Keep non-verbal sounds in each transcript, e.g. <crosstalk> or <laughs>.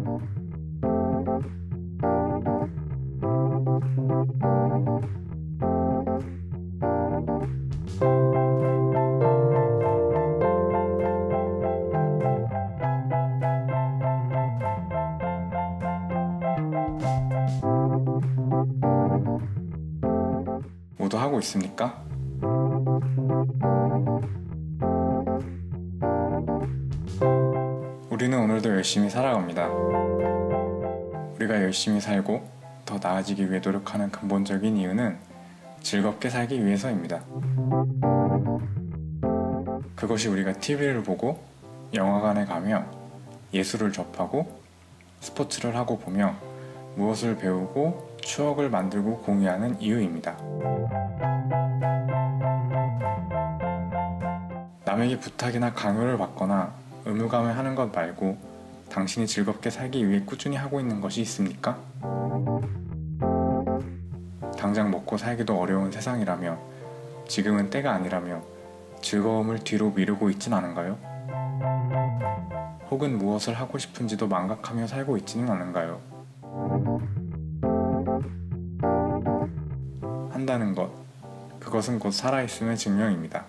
모두 열심히 살고 더 나아지기 위해 노력하는 근본적인 이유는 즐겁게 살기 위해서입니다. 그것이 우리가 TV를 보고 영화관에 가며 예술을 접하고 스포츠를 하고 보며 무엇을 배우고 추억을 만들고 공유하는 이유입니다. 남에게 부탁이나 강요를 받거나 의무감을 하는 것 말고 당신이 즐겁게 살기 위해 꾸준히 하고 있는 것이 있습니까? 당장 먹고 살기도 어려운 세상이라며 지금은 때가 아니라며 즐거움을 뒤로 미루고 있진 않은가요? 혹은 무엇을 하고 싶은지도 망각하며 살고 있지는 않은가요? 한다는 것, 그것은 곧 살아있음의 증명입니다.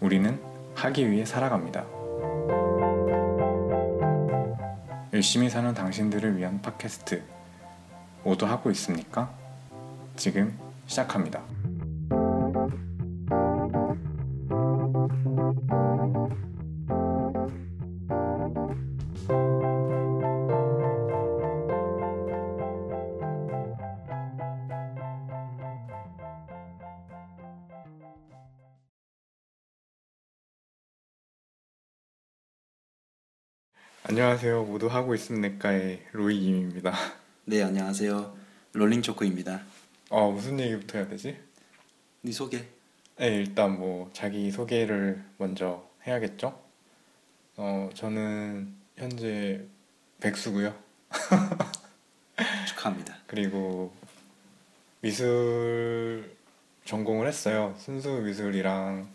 우리는 하기 위해 살아갑니다. 열심히 사는 당신들을 위한 팟캐스트, 모두 하고 있습니까? 지금 시작합니다. 안녕하세요. 모두 하고 있습니까의 로이 김입니다. 네, 안녕하세요. 롤링 초코입니다. 어, 무슨 얘기부터 해야 되지? 네 소개. 네, 일단 뭐 자기 소개를 먼저 해야겠죠? 어, 저는 현재 백수고요. <laughs> 축하합니다. 그리고 미술 전공을 했어요. 순수 미술이랑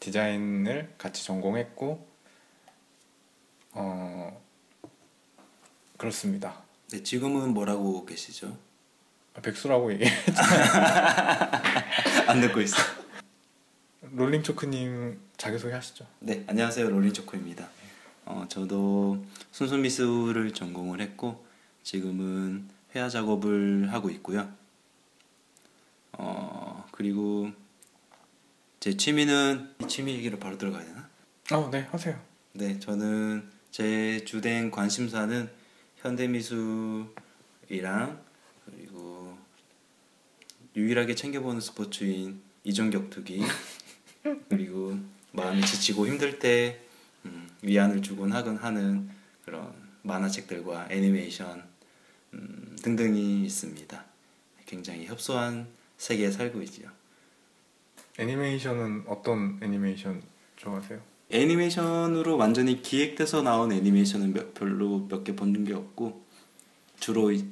디자인을 같이 전공했고, 어, 그렇습니다. 네, 지금은 뭐라고 계시죠? 아, 백수라고 얘기해. <laughs> 안 듣고 있어. 롤링 초크님 자기소개 하시죠. 네, 안녕하세요. 롤링 초코입니다. 어, 저도 순수 미술을 전공을 했고 지금은 회화 작업을 하고 있고요. 어, 그리고 제 취미는 이 취미 얘기를 바로 들어가야 되나? 어, 네, 하세요. 네, 저는 제 주된 관심사는 현대미술이랑 그리고 유일하게 챙겨보는 스포츠인 이종격투기 <laughs> 그리고 마음이 지치고 힘들 때 음, 위안을 주곤 하곤 하는 그런 만화책들과 애니메이션 음, 등등이 있습니다. 굉장히 협소한 세계에 살고 있죠. 애니메이션은 어떤 애니메이션 좋아하세요? 애니메이션으로 완전히 기획돼서 나온 애니메이션은 몇- 별로 몇 개 본 게 없고 주로 이-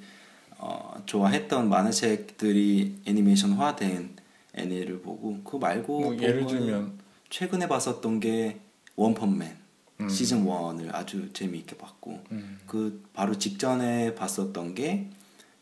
어, 좋아했던 만화책들이 애니메이션화된 애니를 보고 그거 말고 뭐 예를 들면 최근에 봤었던 게 원펀맨 음. 시즌 1을 아주 재미있게 봤고 음. 그 바로 직전에 봤었던 게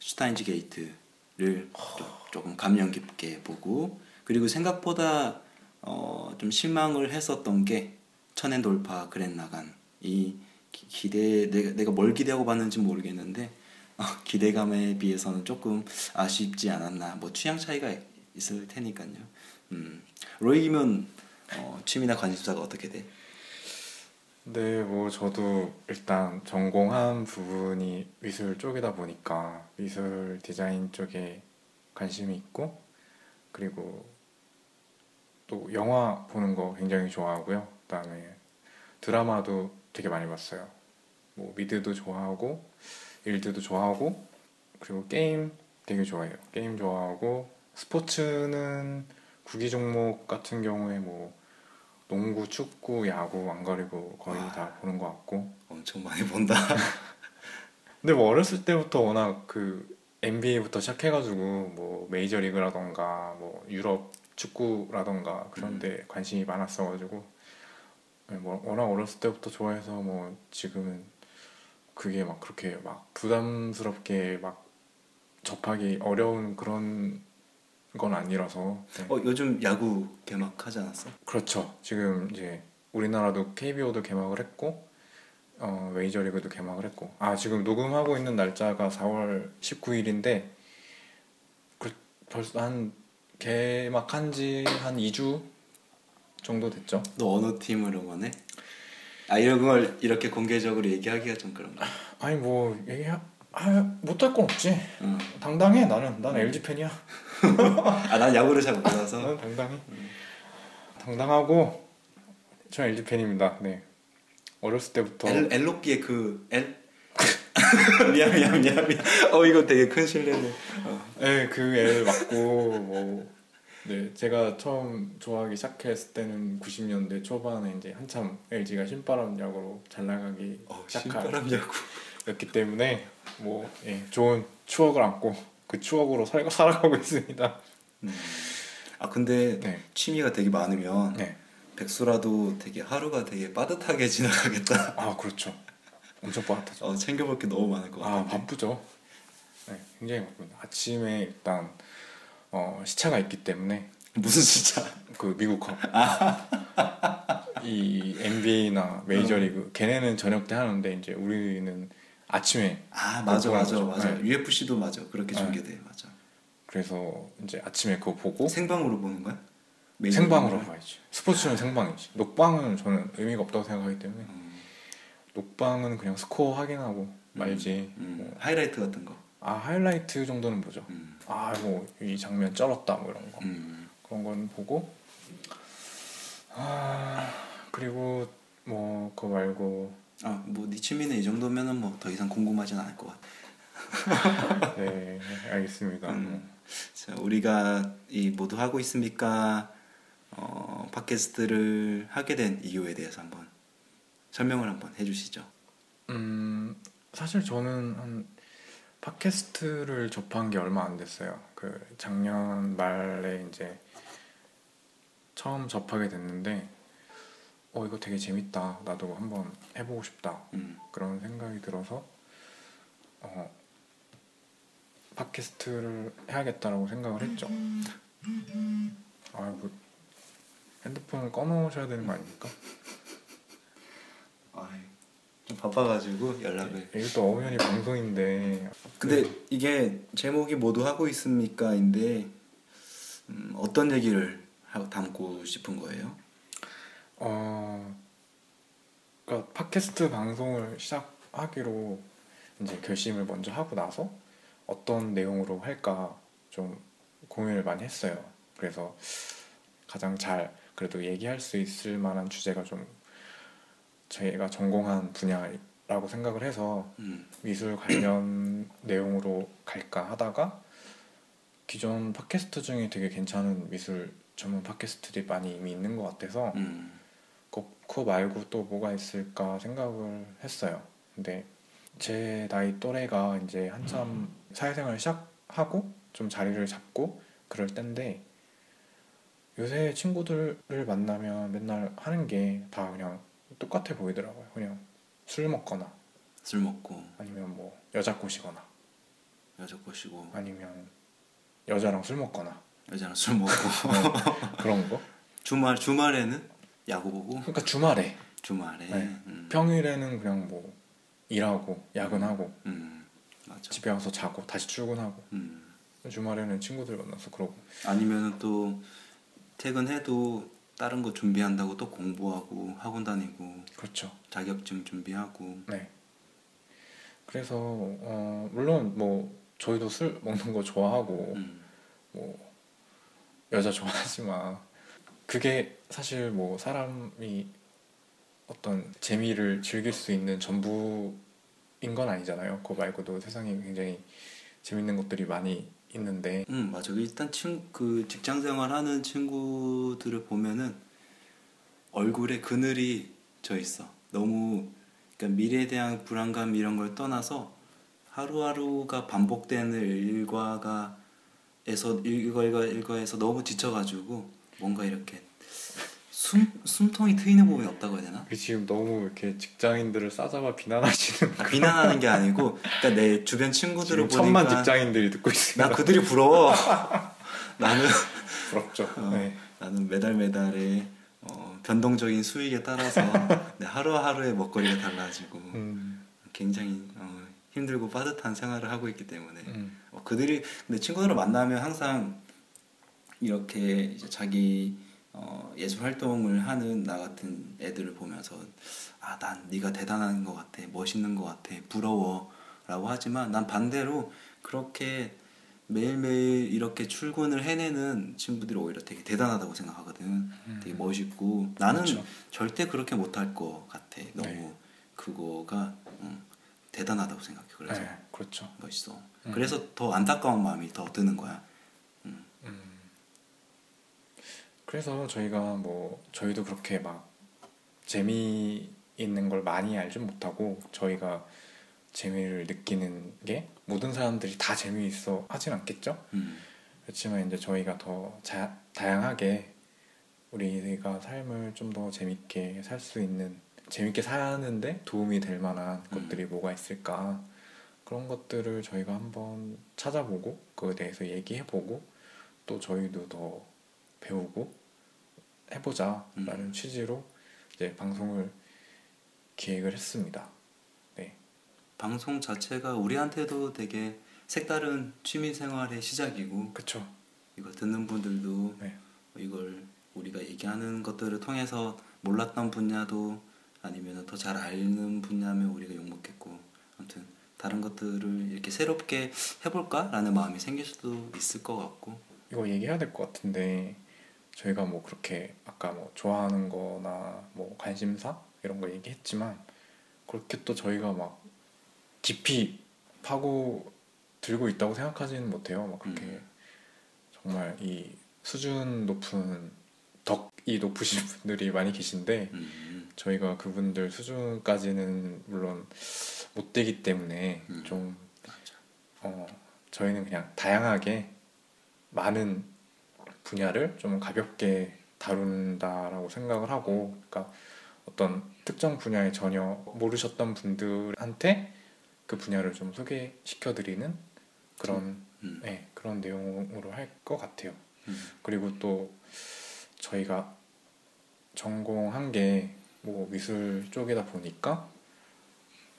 슈타인즈 게이트를 조- 조금 감명 깊게 보고 그리고 생각보다 어, 좀 실망을 했었던 게 천엔 돌파 그랜 나간 이 기- 기대 내가 내가 뭘 기대하고 봤는지 모르겠는데 어, 기대감에 비해서는 조금 아쉽지 않았나 뭐 취향 차이가 있을 테니까요. 음. 로이면 어, 취미나 관심사가 어떻게 돼? 네, 뭐 저도 일단 전공한 부분이 미술 쪽이다 보니까 미술 디자인 쪽에 관심이 있고 그리고 또 영화 보는 거 굉장히 좋아하고요. 그다음에 드라마도 되게 많이 봤어요. 뭐 미드도 좋아하고 일드도 좋아하고 그리고 게임 되게 좋아해요. 게임 좋아하고 스포츠는 구기 종목 같은 경우에 뭐 농구, 축구, 야구 안 가리고 거의 와. 다 보는 것 같고. 엄청 많이 본다. <laughs> 근데 뭐 어렸을 때부터 워낙 그 NBA부터 시작해가지고 뭐 메이저 리그라던가 뭐 유럽 축구라던가 그런데 관심이 많았어가지고 워낙 어렸을 때부터 좋아해서 뭐 지금은 그게 막 그렇게 막 부담스럽게 막 접하기 어려운 그런 건 아니라서 네. 어 요즘 야구 개막하지 않았어? 그렇죠. 지금 이제 우리나라도 KBO도 개막을 했고 어, 메이저리그도 개막을 했고 아 지금 녹음하고 있는 날짜가 4월 19일인데 그, 벌써 한 개막한 지 한 2주 정도 됐죠. 너 어느 팀을 응원해? 아 이런 걸 이렇게 공개적으로 얘기하기가 좀 그런가? 아니 뭐 얘기 아, 못할 건 없지. 응. 당당해 나는 난 LG 팬이야. <laughs> 아난 야구를 잘 몰라서 나는 당당해. 당당하고 저 LG 팬입니다. 네. 어렸을 때부터 엘, 엘로끼의 그 L <laughs> 미안 미안 미안 미안 어 이거 되게 큰 실례네 어. 네, 그애 맞고 뭐 네, 제가 처음 좋아하기 시작했을 때는 90년대 초반에 이제 한참 LG가 신바람 야구로 잘 나가기 어, 시작한 였기 때문에 뭐 예, 좋은 추억을 안고 그 추억으로 살, 살아가고 있습니다. 음. 아 근데 네, 취미가 되게 많으면 네, 백수라도 되게 하루가 되게 빠듯하게 <laughs> 지나가겠다 아 그렇죠. 엄청 빠듯하죠. 어 챙겨볼 게 너무 많을 것아 같아 바쁘죠. 네, 굉장히 바쁩니다. 아침에 일단 어, 시차가 있기 때문에. 무슨 진짜 그 미국하고 이 NBA나 메이저리그. 걔네는 저녁 때 하는데 이제 우리는 아침에 아 맞아 맞아 맞아. 거죠. UFC도 맞아. 그렇게 네. 중계돼. 맞아. 그래서 이제 아침에 그거 보고 생방으로 보는 거야? 생방으로? 봐야지. 스포츠는 생방이지. 녹방은 저는 의미가 없다고 생각하기 때문에. 음, 녹방은 그냥 스코어 확인하고 말지. 음, 뭐, 하이라이트 같은 거 아 하이라이트 정도는 보죠. 음, 아뭐 이 장면 쩔었다 뭐 이런 거 음. 그런 건 보고 아 그리고 뭐 그거 말고 아뭐 네 취미는 이 정도면은 뭐 더 이상 궁금하진 않을 것 같아 <laughs> 네 알겠습니다. 음. 자, 우리가 이 모두 하고 있습니까? 어, 팟캐스트를 하게 된 이유에 대해서 한번 설명을 한번 해주시죠. 음 사실 저는 한 팟캐스트를 접한 게 얼마 안 됐어요. 그 작년 말에 이제 처음 접하게 됐는데 어 이거 되게 재밌다. 나도 한번 해보고 싶다. 음, 그런 생각이 들어서 어 팟캐스트를 해야겠다라고 생각을 했죠. 아이고 핸드폰을 꺼놓으셔야 되는 거 아닙니까? 아이, 좀 바빠가지고 연락을. 이게 또 어우연히 방송인데 근데 이게 제목이 모두 하고 있습니까인데 음, 어떤 얘기를 하- 담고 싶은 거예요? 어, 그러니까 팟캐스트 방송을 시작하기로 이제 결심을 먼저 하고 나서 어떤 내용으로 할까 좀 고민을 많이 했어요. 그래서 가장 잘 그래도 얘기할 수 있을 만한 주제가 좀 저희가 전공한 분야라고 생각을 해서 음, 미술 관련 <clears throat> 내용으로 갈까 하다가 기존 팟캐스트 중에 되게 괜찮은 미술 전문 팟캐스트들이 많이 이미 있는 것 같아서 음, 그- 그거 말고 또 뭐가 있을까 생각을 했어요. 근데 제 나이 또래가 이제 한참 사회생활을 시작하고 좀 자리를 잡고 그럴 때인데 요새 친구들을 만나면 맨날 하는 게 다 그냥 똑같아 보이더라고요. 그냥 술 먹거나 술 먹고 아니면 뭐 여자 꼬시거나 여자 꼬시고 아니면 여자랑 술 먹거나 여자랑 술 먹고 <laughs> 그런 거. 주말 주말에는 야구 보고 그러니까 주말에 주말에 네. 음, 평일에는 그냥 뭐 일하고 야근하고 음, 맞아. 집에 와서 자고 다시 출근하고 음. 주말에는 친구들 만나서 그러고 아니면은 또 퇴근해도 다른 거 준비한다고 또 공부하고 학원 다니고 그렇죠. 자격증 준비하고 네. 그래서 어, 물론 뭐 저희도 술 먹는 거 좋아하고 음, 뭐 여자 좋아하지만 그게 사실 뭐 사람이 어떤 재미를 즐길 수 있는 전부인 건 아니잖아요. 그거 말고도 세상에 굉장히 재밌는 것들이 많이 있는데 음 맞아. 일단 친, 그 직장 생활하는 친구들을 보면은 얼굴에 그늘이 져 있어. 너무 그러니까 미래에 대한 불안감 이런 걸 떠나서 하루하루가 반복되는 일과가 에서 일과 일과 일과에서 너무 지쳐가지고 뭔가 이렇게 숨 숨통이 트이는 부분이 없다고 해야 되나? 그 지금 너무 이렇게 직장인들을 싸잡아 비난하시는 아, 비난하는 게 아니고 그러니까 내 주변 친구들을 보니까 천만 직장인들이 듣고 있습니다. 나 그들이 부러워. <laughs> 나는 부럽죠. 어, 네. 나는 매달 매달의 어, 변동적인 수익에 따라서 내 하루하루의 먹거리가 달라지고 음, 굉장히 어, 힘들고 빠듯한 생활을 하고 있기 때문에 음, 어, 그들이 근데 친구들을 만나면 항상 이렇게 자기 어, 예술 활동을 하는 나 같은 애들을 보면서 아 난 네가 대단한 것 같아 멋있는 것 같아 부러워라고 하지만 난 반대로 그렇게 매일매일 이렇게 출근을 해내는 친구들이 오히려 되게 대단하다고 생각하거든 되게 멋있고 나는 그렇죠. 절대 그렇게 못할 것 같아 너무 네. 그거가 음, 대단하다고 생각해 그래서 네, 그렇죠. 멋있어. 음. 그래서 더 안타까운 마음이 더 드는 거야. 음. 그래서 저희가 뭐 저희도 그렇게 막 재미 있는 걸 많이 알진 못하고 저희가 재미를 느끼는 게 모든 사람들이 다 재미있어 하진 않겠죠. 음. 그렇지만 이제 저희가 더 자, 다양하게 우리가 삶을 좀 더 재밌게 살 수 있는 재밌게 사는데 도움이 될 만한 것들이 뭐가 있을까 그런 것들을 저희가 한번 찾아보고 그거에 대해서 얘기해보고 또 저희도 더 배우고 해보자라는 음. 취지로 이제 방송을 기획을 했습니다. 네, 방송 자체가 우리한테도 되게 색다른 취미 생활의 시작이고 그쵸. 이걸 듣는 분들도 네. 이걸 우리가 얘기하는 것들을 통해서 몰랐던 분야도 아니면 더잘 아는 분야면 우리가 욕먹겠고 아무튼 다른 것들을 이렇게 새롭게 해볼까라는 마음이 생길 수도 있을 것 같고 이거 얘기해야 될 것 같은데 저희가 뭐 그렇게 아까 뭐 좋아하는 거나 뭐 관심사 이런 거 얘기했지만 그렇게 또 저희가 막 깊이 파고 들고 있다고 생각하지는 못해요. 막 그렇게 음. 정말 이 수준 높은 덕이 높으신 <laughs> 분들이 많이 계신데 음, 저희가 그분들 수준까지는 물론 못 되기 때문에 음. 좀 맞아. 어, 저희는 그냥 다양하게 많은 분야를 좀 가볍게 다룬다라고 생각을 하고, 그러니까 어떤 특정 분야에 전혀 모르셨던 분들한테 그 분야를 좀 소개시켜 드리는 그런 음, 네, 그런 내용으로 할 것 같아요. 음, 그리고 또 저희가 전공한 게 뭐 미술 쪽이다 보니까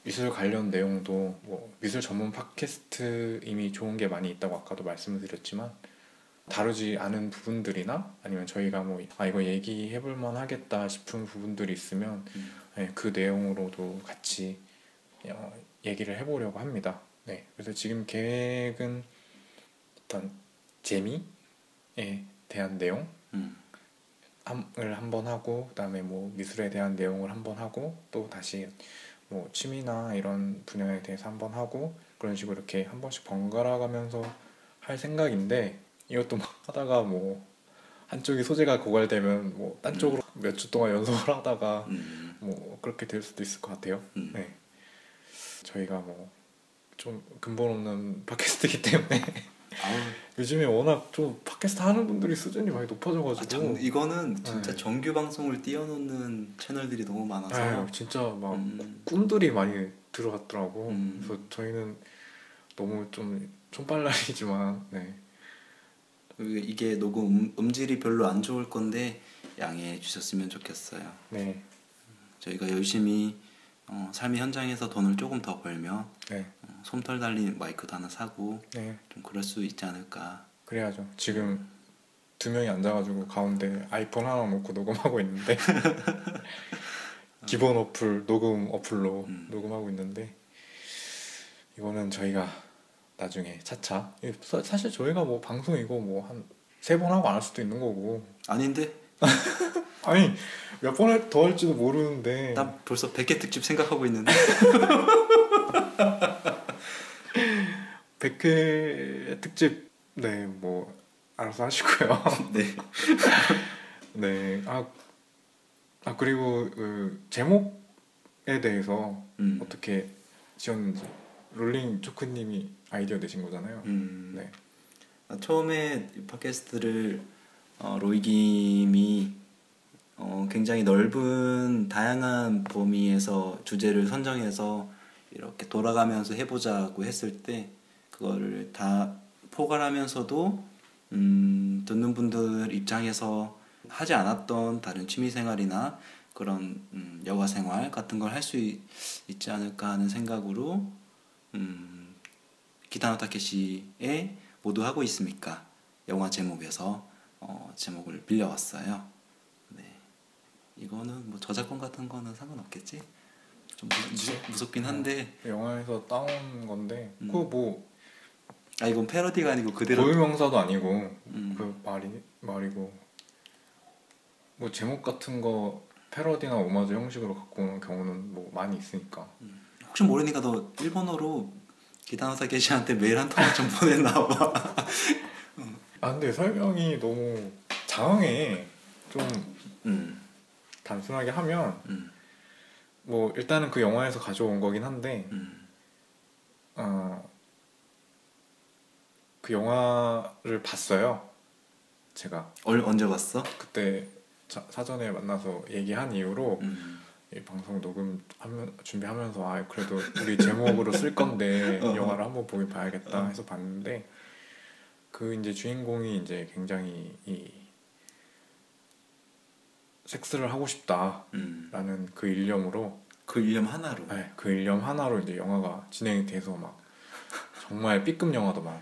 미술 관련 내용도 뭐 미술 전문 팟캐스트 이미 좋은 게 많이 있다고 아까도 말씀을 드렸지만 다루지 않은 부분들이나 아니면 저희가 뭐 아 이거 얘기해 볼 만하겠다 싶은 부분들이 있으면 음. 네, 그 내용으로도 같이 어, 얘기를 해보려고 합니다. 네, 그래서 지금 계획은 어떤 재미에 대한 내용 음, 을 한번 하고 그다음에 뭐 미술에 대한 내용을 한번 하고 또 다시 뭐 취미나 이런 분야에 대해서 한번 하고 그런 식으로 이렇게 한 번씩 번갈아 가면서 할 생각인데 이것도 막 하다가 뭐 한쪽이 소재가 고갈되면 뭐 딴 쪽으로 몇주 동안 연속을 하다가 음, 뭐 그렇게 될 수도 있을 것 같아요. 음. 네. 저희가 뭐 좀 근본 없는 팟캐스트이기 때문에 아우, <laughs> 요즘에 워낙 좀 팟캐스트 하는 분들이 수준이 많이 아, 높아져가지고 정, 이거는 진짜 네. 정규 방송을 띄워놓는 채널들이 너무 많아서 아유, 진짜 막 음, 꿈들이 많이 들어갔더라고. 음. 그래서 저희는 너무 좀 촌빨라이지만 네. 이게 녹음 음- 음질이 별로 안 좋을 건데 양해해 주셨으면 좋겠어요. 네. 저희가 열심히 어, 삶의 현장에서 돈을 조금 더 벌면 네. 어, 솜털 달린 마이크도 하나 사고 네. 좀 그럴 수 있지 않을까. 그래야죠. 지금 두 명이 앉아가지고 가운데 아이폰 하나 놓고 녹음하고 있는데 <laughs> 기본 어플 녹음 어플로 음. 녹음하고 있는데 이거는 저희가 나중에 차차 사- 사실 저희가 뭐 방송 이거 뭐한 세 번 하고 안 할 수도 있는 거고 아닌데? <laughs> 아니 몇 번 더 할지도 모르는데 나 벌써 100개 특집 생각하고 있는데. <laughs> 100회 특집 네 뭐 알아서 하시고요. <laughs> 네. 네. 아, 아 그리고 그 제목에 대해서 음. 어떻게 지었는지 롤링 초크님이 아이디어 내신 거잖아요. 음. 네. 아, 처음에 이 팟캐스트를 어, 로이김이 어, 굉장히 넓은 다양한 범위에서 주제를 선정해서 이렇게 돌아가면서 해보자고 했을 때 그거를 다 포괄하면서도 음, 듣는 분들 입장에서 하지 않았던 다른 취미생활이나 그런 음, 여가생활 같은 걸 할 수 있지 않을까 하는 생각으로 음, 기타노 타케시의 모두 하고 있습니까? 영화 제목에서 어, 제목을 빌려왔어요. 네. 이거는 뭐 저작권 같은 거는 상관없겠지? 좀 무. 무섭, 무섭긴 한데 영화에서 따온 건데 음. 그거 뭐아 이건 패러디가 아니고 그대로 고유명사도 아니고 음. 그 말이 말이고 뭐 제목 같은 거 패러디나 오마주 형식으로 갖고 오는 경우는 뭐 많이 있으니까 혹시 모르니까 너 일본어로 기타노 타케시한테 메일 한 통을 좀 <laughs> 보냈나 봐. 아 근데 설명이 너무 장황해 좀 음. 단순하게 하면 음. 뭐 일단은 그 영화에서 가져온 거긴 한데 음. 어, 그 영화를 봤어요 제가 얼, 언제 봤어? 그때 자- 사전에 만나서 얘기한 이후로 음. 이 방송 녹음 하면 준비하면서 아 그래도 우리 제목으로 쓸 건데 <laughs> 어. 영화를 한번 보긴 봐야겠다 해서 봤는데 그 이제 주인공이 이제 굉장히 이 섹스를 하고 싶다라는 음. 그 일념으로 그 일념 하나로. 네, 그 일념 하나로 이제 영화가 진행이 돼서 막 정말 B급 영화더만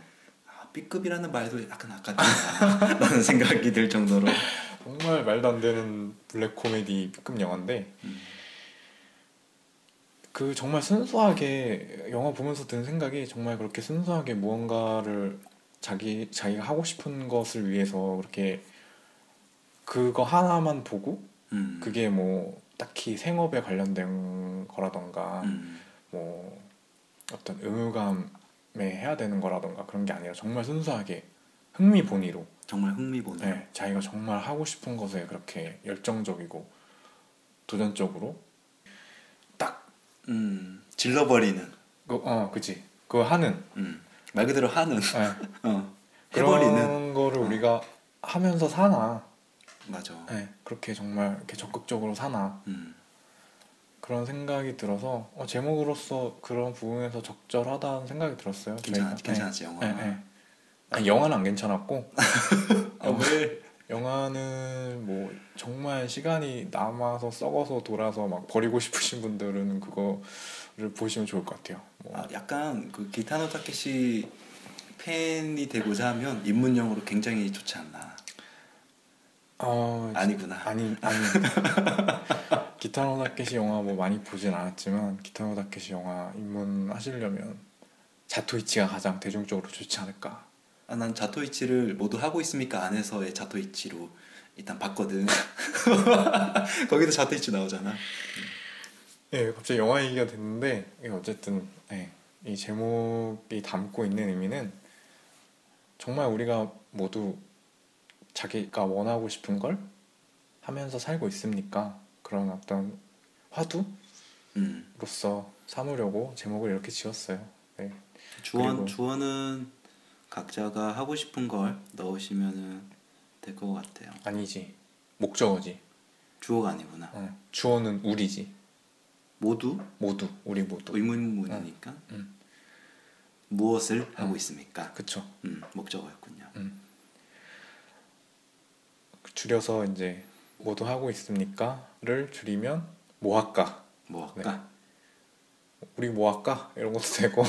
아, B급이라는 말도 약간 아깝다라는 <laughs> 생각이 들 정도로. 정말 말도 안 되는 블랙 코미디 B급 영화인데 음. 그 정말 순수하게 영화 보면서 든 생각이 정말 그렇게 순수하게 무언가를 자기 자기가 하고 싶은 것을 위해서 그렇게 그거 하나만 보고 음. 그게 뭐 딱히 생업에 관련된 거라던가 음. 뭐 어떤 의무감에 해야 되는 거라던가 그런 게 아니라 정말 순수하게 흥미 본위로 정말 흥미보는. 네, 자기가 정말 하고 싶은 것에 그렇게 열정적이고 도전적으로 딱 음. 질러버리는. 그, 어 그지 그거 하는 음. 말 그대로 하는. 네, <laughs> 어. 그런 해버리는. 거를 어. 우리가 하면서 사나 맞아. 네, 그렇게 정말 이렇게 적극적으로 사나 음. 그런 생각이 들어서 어, 제목으로서 그런 부분에서 적절하다는 생각이 들었어요. 괜찮. 괜찮았지 영화. 네, 네, 네. 아니, 영화는 안 괜찮았고 아, <laughs> 왜? 영화는 뭐 정말 시간이 남아서 썩어서 돌아서 막 버리고 <laughs> 싶으신 분들은 그거를 보시면 좋을 것 같아요. 뭐, 아, 약간 그 기타노 타케시 팬이 되고자 하면 입문용으로 굉장히 좋지 않나. 어, 아니구나. 아니 아니 <laughs> 기타노 다케시 영화 뭐 많이 보진 않았지만 기타노 다케시 영화 입문하시려면 자토이치가 가장 대중적으로 좋지 않을까. 아, 난 자토이치를 모두 하고 있습니까 안에서의 자토이치로 일단 봤거든. <laughs> 거기도 자토이치 나오잖아. 예, 갑자기 영화 얘기가 됐는데 이게 어쨌든 예, 이 제목이 담고 있는 의미는 정말 우리가 모두 자기가 원하고 싶은 걸 하면서 살고 있습니까? 그런 어떤 화두로서 음. 삼으려고 제목을 이렇게 지었어요. 네. 주원 주원은 각자가 하고 싶은 걸 넣으시면은 될 것 같아요. 아니지. 목적어지. 주어가 아니구나. 어. 주어는 우리지. 모두 모두. 우리 모두. 의문문이니까 음. 무엇을 하고 음. 있습니까? 그쵸. 음, 목적어였군요. 줄여서 이제 모두 하고 있습니까?를 줄이면 뭐 할까? 뭐 할까? 우리 뭐 할까? 이런 것도 되고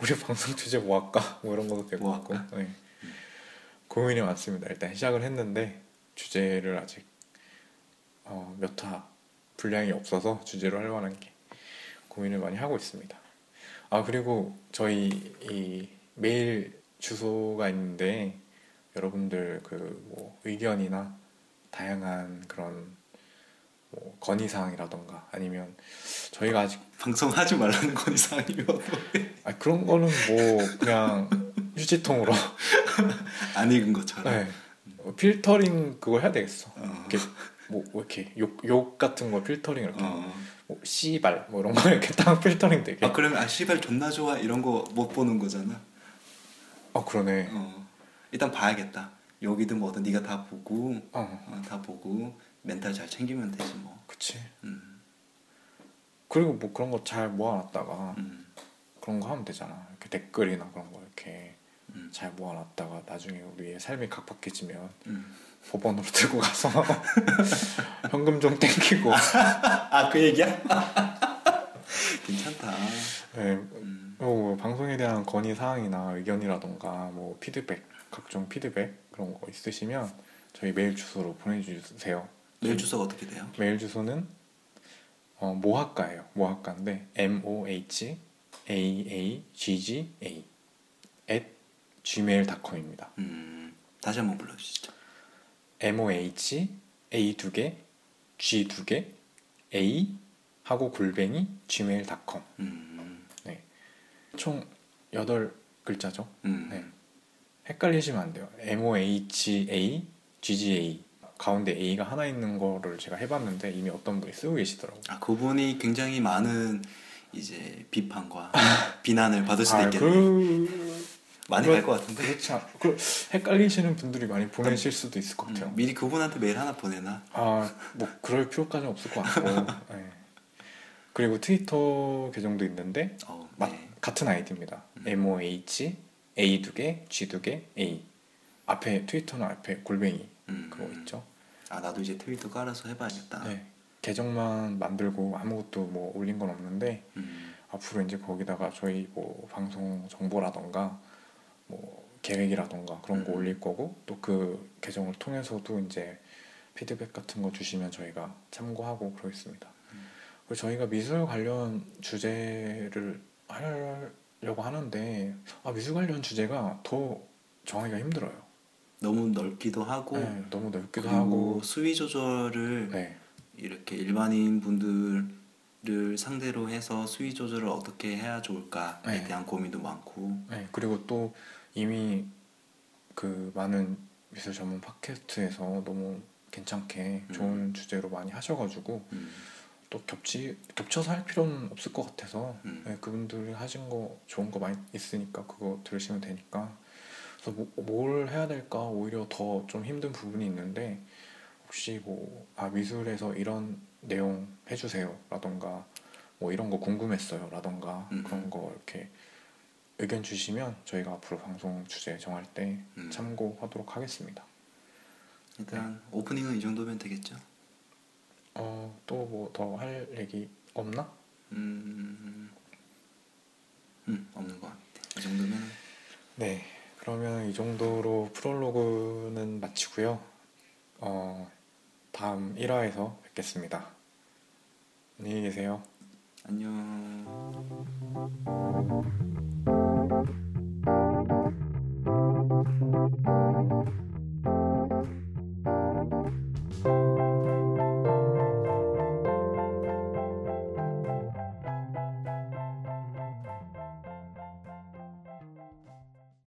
우리 방송 주제 뭐 할까? 뭐 이런 것도 되고 뭐 같고. 네. 고민이 많습니다. 일단 시작을 했는데 주제를 아직 어, 몇화 분량이 없어서 주제로 할 만한 게 고민을 많이 하고 있습니다. 아 그리고 저희 이 메일 주소가 있는데 여러분들 그 뭐 의견이나 다양한 그런 뭐 건의 사항이라던가 아니면 저희가 아직 방송하지 말라는 건 이상이면 <laughs> 아 그런 거는 뭐 그냥 휴지통으로 <laughs> 안 읽은 것처럼. 네. 어, 필터링 그거 해야 되겠어. 어. 이렇게 뭐, 뭐 이렇게 욕, 욕 같은 거 필터링 이렇게 어. 뭐 씨발 뭐 이런 거 이렇게 딱 필터링 되게. 아 그러면 아 씨발 존나 좋아 이런 거 못 보는 거잖아. 아 그러네. 어. 일단 봐야겠다. 여기든 뭐든 네가 다 보고 어, 어, 다 보고 멘탈 잘 챙기면 되지 뭐. 그치. 음, 그리고 뭐 그런 거 잘 모아놨다가 음, 그런 거 하면 되잖아. 이렇게 댓글이나 그런 거 이렇게 음, 잘 모아놨다가 나중에 우리의 삶이 각박해지면 음. 법원으로 들고 가서 <laughs> 현금 좀 땡기고 <laughs> 아 그 얘기야? <laughs> 괜찮다. 네, 음, 뭐 방송에 대한 건의 사항이나 의견이라던가 뭐 피드백 각종 피드백 그런 거 있으시면 저희 메일 주소로 보내주세요. 메일 주소가 어떻게 돼요? 메일 주소는 어, 모학과예요. 모학과인데 M O H A A G G A at gmail.com입니다. 음, 다시 한번 불러주시죠. M O H A 두 개, G 두 개, A 하고 골뱅이 gmail.com. 음, 총 8글자죠. 음, 네. 헷갈리시면 안 돼요. M O H A G G A 가운데 A가 하나 있는 거를 제가 해봤는데 이미 어떤 분이 쓰고 계시더라고요. 아 그분이 굉장히 많은 이제 비판과 <laughs> 비난을 받을 수도 아, 있겠네. 그 많이 갈 것 같은데. 그렇지 않... 그 헷갈리시는 분들이 많이 보내실 수도 있을 것 같아요. 음, 미리 그분한테 메일 하나 보내나? 아, 뭐 그럴 필요까지는 없을 것 같고. <laughs> 네. 그리고 트위터 계정도 있는데 어, 맞- 네. 같은 아이디입니다. 음. M O H A 두 개, G 두 개, A. 앞에 트위터는 앞에 골뱅이 음, 그거 있죠. 아 나도 이제 트위터 깔아서 해봐야겠다. 네. 계정만 만들고 아무것도 뭐 올린 건 없는데 음, 앞으로 이제 거기다가 저희 뭐 방송 정보라던가 뭐 계획이라던가 그런 거 음. 올릴 거고 또 그 계정을 통해서도 이제 피드백 같은 거 주시면 저희가 참고하고 그러겠습니다. 음. 그리고 저희가 미술 관련 주제를 하려고 하는데 아, 미술 관련 주제가 더 정하기가 힘들어요. 너무 넓기도 하고 네, 너무 넓기도 하고 수위 조절을 네, 이렇게 일반인 분들을 상대로 해서 수위 조절을 어떻게 해야 좋을까에 네. 대한 고민도 많고 네, 그리고 또 이미 그 많은 미술 전문 팟캐스트에서 너무 괜찮게 음. 좋은 주제로 많이 하셔가지고 음, 또 겹치 겹쳐서 할 필요는 없을 것 같아서 음. 네, 그분들이 하신 거 좋은 거 많이 있으니까 그거 들으시면 되니까 그래서 뭐, 뭘 해야 될까 오히려 더 좀 힘든 부분이 있는데 혹시 뭐 아 미술에서 이런 내용 해주세요 라던가 뭐 이런 거 궁금했어요 라던가 음. 그런 거 이렇게 의견 주시면 저희가 앞으로 방송 주제 정할 때 음. 참고하도록 하겠습니다. 일단 오프닝은 이 정도면 되겠죠? 어 또 뭐 더 할 얘기 없나? 음, 음 없는 것 같아. 이 정도면 네, 그러면 이 정도로 프롤로그는 마치고요. 어, 다음 1화에서 뵙겠습니다. 안녕히 계세요. 안녕.